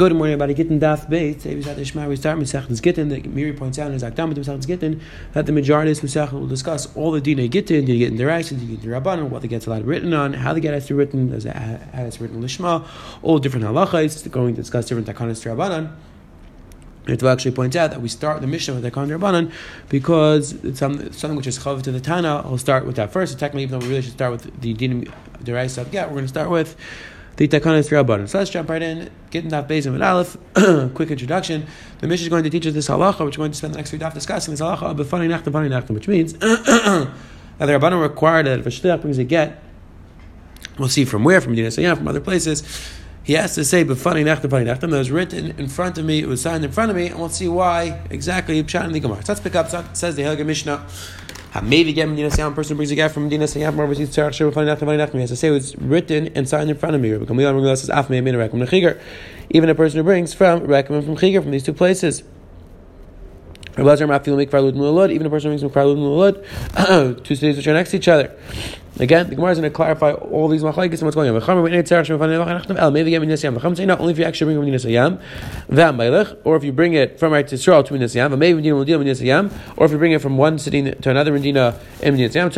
Good morning, everybody. Gittin Daf Beit. We start Masechtas Gittin. The Meiri points out in his Akdam Gittin that the majority of this will discuss all the Dina Gittin, Dina Gittin Derais, Dina Gittin Rabbanon, what the get's allowed written on, how the get has to be written, how it's written Lishma, all different halachas. Going to discuss different Takanas to Rabbanon. to actually point out that we start the Mishnah with Takan Rabbanon because it's something which is chav to the Tana. I'll start with that first. Technically, even though we really should start with the Din Derais of Get, we're going to start with the Takanas Rabbanon. So let's jump right in. Get in that base of an Aleph. Quick introduction. The Mishnah is going to teach us this halacha, which we're going to spend the next few daf discussing this halacha of funny funny which means that the Rabbanon required that if a shliach brings a get, we'll see from where, from Medina Sayyam, from other places. He has to say "b'fani nachtim, funny nachtim." That was written in front of me. It was signed in front of me, and we'll see why exactly. Pshat in the Gemara. So let's pick up. Says the Helga Mishnah. Maybe get Medina Sayam, person brings a guy from Medina Sayam, overseas Tzarech Sheva Fani Nachman Nachman. He has to say written and signed in front of me. Rabbi Kamil Amr says, Af Me'amin Rekum Nechiger. Even a person who brings from Rekum from Chiger, from these two places. Even a person who brings from Kvar Lud Mulud, two cities which are next to each other. Again, the Gemara is going to clarify all these machlekes and what's going on. Maybe get minas yam. not Only if you actually bring it from or if you bring it from right to Israel to Minas Yam, or if you bring it from one city to another Medina in Minas Yam.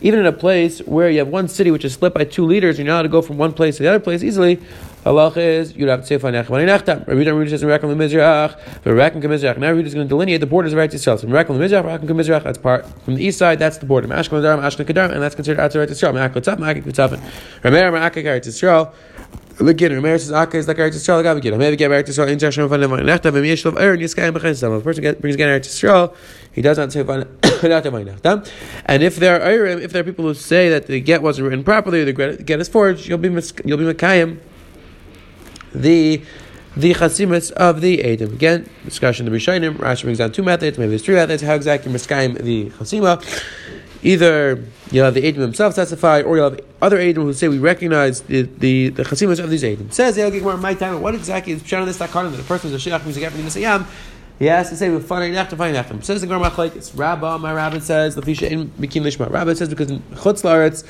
Even in a place where you have one city which is split by two leaders, you're not allowed to go from one place to the other place easily. Allah is you'd have to say Fanech Vanechtam. Rabbi Rabbi says Rekem Lemizrach, but Rekem Kemizrach. Now Rabbi is going to delineate the borders of Eretz Yisrael. So Rekem Lemizrach, Rekem Kemizrach. That's part from the east side. That's the border. Mashkan Adaram, Ashkan Kedarim, and that's considered Eretz Yisrael. Ma'ak Kutzaf, Ma'ak Kutzafin. Rameir Ma'ak Eretz Yisrael. At Rameir says Akka is like Eretz Yisrael. Gav again. Maybe get Eretz Yisrael in Tashem Fanech Vanechtam. And Yeshlav Aaron Yiskayim B'Chayin Sam. If a person brings again Eretz Yisrael, he does not say. And if there are if there are people who say that the get wasn't written properly or the get is forged, you'll be you'll be Mekayim the the chasimus of the Edom. Again, discussion of the Rishonim. Rashi brings down two methods, maybe there's three methods. How exactly Miskayim the chasima? Either you'll have the Edom himself testify, or you'll have other Edom who say we recognize the the, the chasimus of these Edom. Says the Gemara, my time. What exactly is Pshan this Takana that the person is a get from the Nisayam? He has to say funny nachtim, funny nachtim. Says the Gemara it's Rabba. My Rabbi says Lafisha in Mikim Lishma. Rabbi says because in Chutz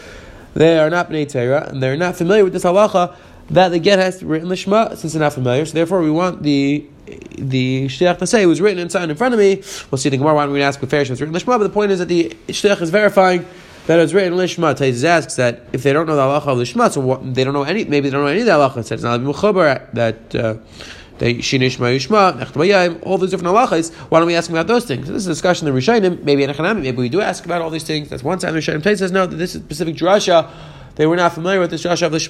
they are not Bnei Torah and they're not familiar with this halacha that the get has written lishma since they're not familiar. So therefore, we want the the shliach to say it was written and signed in front of me. We'll see the gemara. Why don't we ask if was written lishma? But the point is that the shliach is verifying that it was written lishma. Taiz asks that if they don't know the halacha of lishma, so what, they don't know any. Maybe they don't know any of the halacha. It's not mechubar that. Uh, they shinishma yushma all those different halachas. Why don't we ask about those things? So this is a discussion in the Rishonim, maybe in Echanami, maybe we do ask about all these things. That's one side. The Rishonim says no. That this is specific drasha they were not familiar with the Shasha of the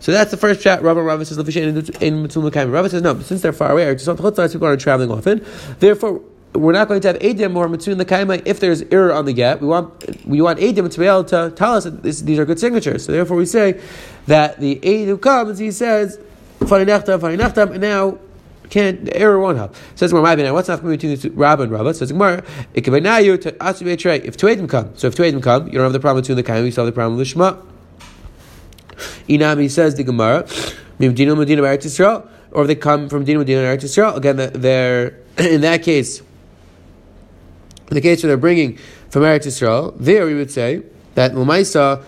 So that's the first chat. Rabbi Rabbi says, in Mekayim. Rabbi says, no, but since they're far away, people are traveling often. Therefore, we're not going to have Adim or Mitzvah Mekayim if there's error on the get. We want we want Adim to be able to tell us that this, these are good signatures. So therefore, we say that the who comes, he says, Fani Nachtam, Fani Nachtam, and now can't the error won't help. Says Gemara, now what's not between Rabba and Rabba? Says Gemara, it can be now you to ask If two Adim come, so if two Adim come, you don't have the problem with the Kaim, you have the problem with the Shema. Inami says the Gemara, Medina Medina Eretz Yisrael, or they come from Medina Medina Eretz Yisrael. Again, they're in that case, in the case where they're bringing from Eretz Yisrael, there we would say that Lamaisa,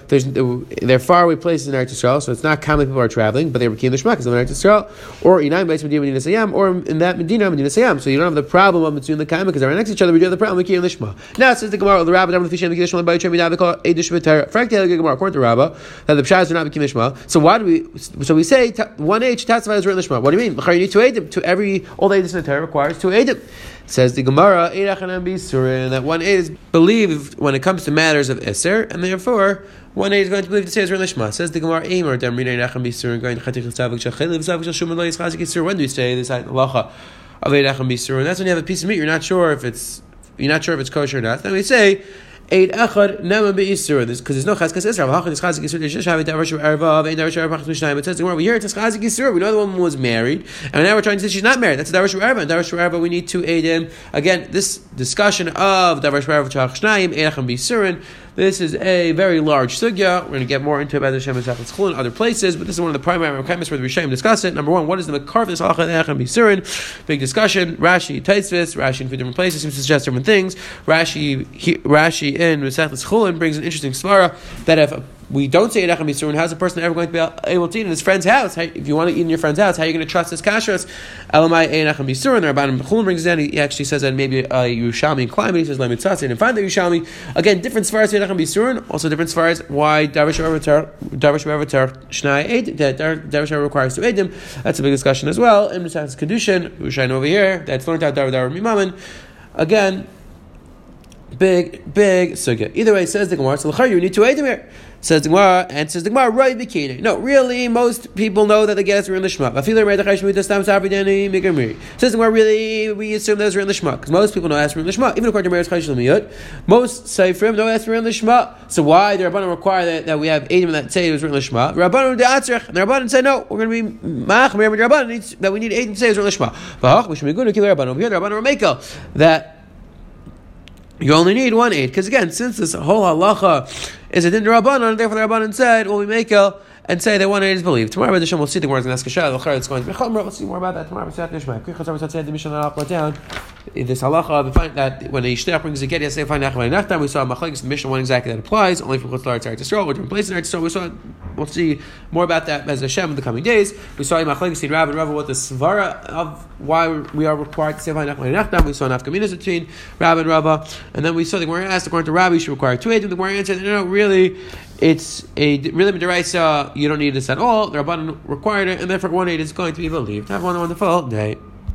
they're faraway places in Eretz Yisrael, so it's not common people are traveling, but they keen the Shema because they're in Eretz Yisrael, or Inayim Beis Medina Medina Sayam, or in that Medina Medina Sayam. So you don't have the problem of between the Kaima because they're next to each other, we do have the problem of Kiyam Lishma. Now says the Gemara, of the Rabbi, the Fishin, the Kishma, by they call Edish V'Tera. Frankly, the Gemara, according to Rabba, that the Pshaz are not Kiyam Lishma. So why do we, so we say, one H, Tatzvah is written Lishma. What do you mean? You need two Edim. To every, all the Edis in the Torah requires two Edim. Says the Gemara, that one is believed when it comes to matters of Isser, and therefore one is going to believe to say Ezra Lishma. Says the Gemara, Eimer, Damrina Nacham Bisur. When do you say this halacha of Nacham Bisur? And that's when you have a piece of meat, you're not sure if it's you're not sure if it's kosher or not. Then we say Eid Echad Nema Be'isur. Because there's no Chazkas Isra. Halacha is Chazik Isur. There's just having Davash Erva. Vein Davash Erva. Pachas Mishnayim. It says we hear it's Chazik Isur. We know the woman was married, and now we're trying to say she's not married. That's Davash Erva. And Davash Erva, we need to aid him. Again, this discussion of Davash Erva Chach Shnayim Eid Echad Be'isurin. This is a very large sugya. We're going to get more into it by the Shem and other places, but this is one of the primary requirements where the Rishonim discuss it. Number one, what is the makar of this halacha and bisurin? Big discussion. Rashi, Taitzvis, Rashi in three different places seems to suggest different things. Rashi, he, Rashi in Mesechus Chulin brings an interesting svara that if we don't say Edechem Yisurin, how's a person ever going to be able to eat in his friend's house? How, if you want to eat in your friend's house, how are you going to trust his kashrus? Elamai Edechem Yisurin, the Rabbanim Chulam brings in, he actually says that maybe uh, Yerushalmi and Klein, he says Lemit Tzatz, and find the Yerushalmi. Again, different svaras Edechem Yisurin, also different svaras why Darvish Revatar, Darvish Revatar, Shnai Eid, that Darvish requires to Edim. That's a big discussion as well. In the Kedushin, Yerushalayim over here, that's learned out Darvish Mimamin. Again, big, big sugya. Either way, says the Gemara, so you need to Edim here. Says the Gemara, and says the Gemara, right bikini. No, really, most people know that the guests are in the Shema. Says the Gemara, really, we assume those are in the Shema, because most people know that's in the Shema. Even according to Meretz Chayshim Miyut, most say for Seifrim know that's in the Shema. So why the Rabbanim require that, that we have Edim that say it was in the Shema? Rabbanim de Atzrech, and the Rabbanim say, no, we're going to be the Rabbanim that we need Edim to say it was in the Shema. But we should be good to kill the Rabbanim. Here, the Rabbanim are that you only need one aid. Because again, since this whole halacha is a din rabbanon, therefore the rabbanon said, well, we make a and say that one aid is believed. Tomorrow, Rabbi Hashem, we'll see the words in Eskashah. It's going to be Chomer. Let's see more about that tomorrow. We'll set the mission down in this halacha, we find that when a shtech brings a get, yes, they find nachman nachtam. We saw machlekes the Mishnah one exactly that applies only for chutzlar tzar Yisrael or different places in Yisrael. We saw we'll see more about that as Hashem in the coming days. We saw in machlekes in Rav and Rav what the svara of why we are required to say nachman. We saw nafkaminas between Rav and Rava, and then we saw the Gemara asked according to Rabbi, you should require two aids. The Gemara answered, no, no, really it's a really midiraisa. You don't need this at all. The rabbanon required it, and therefore one aid is going to be believed. Have one wonderful day.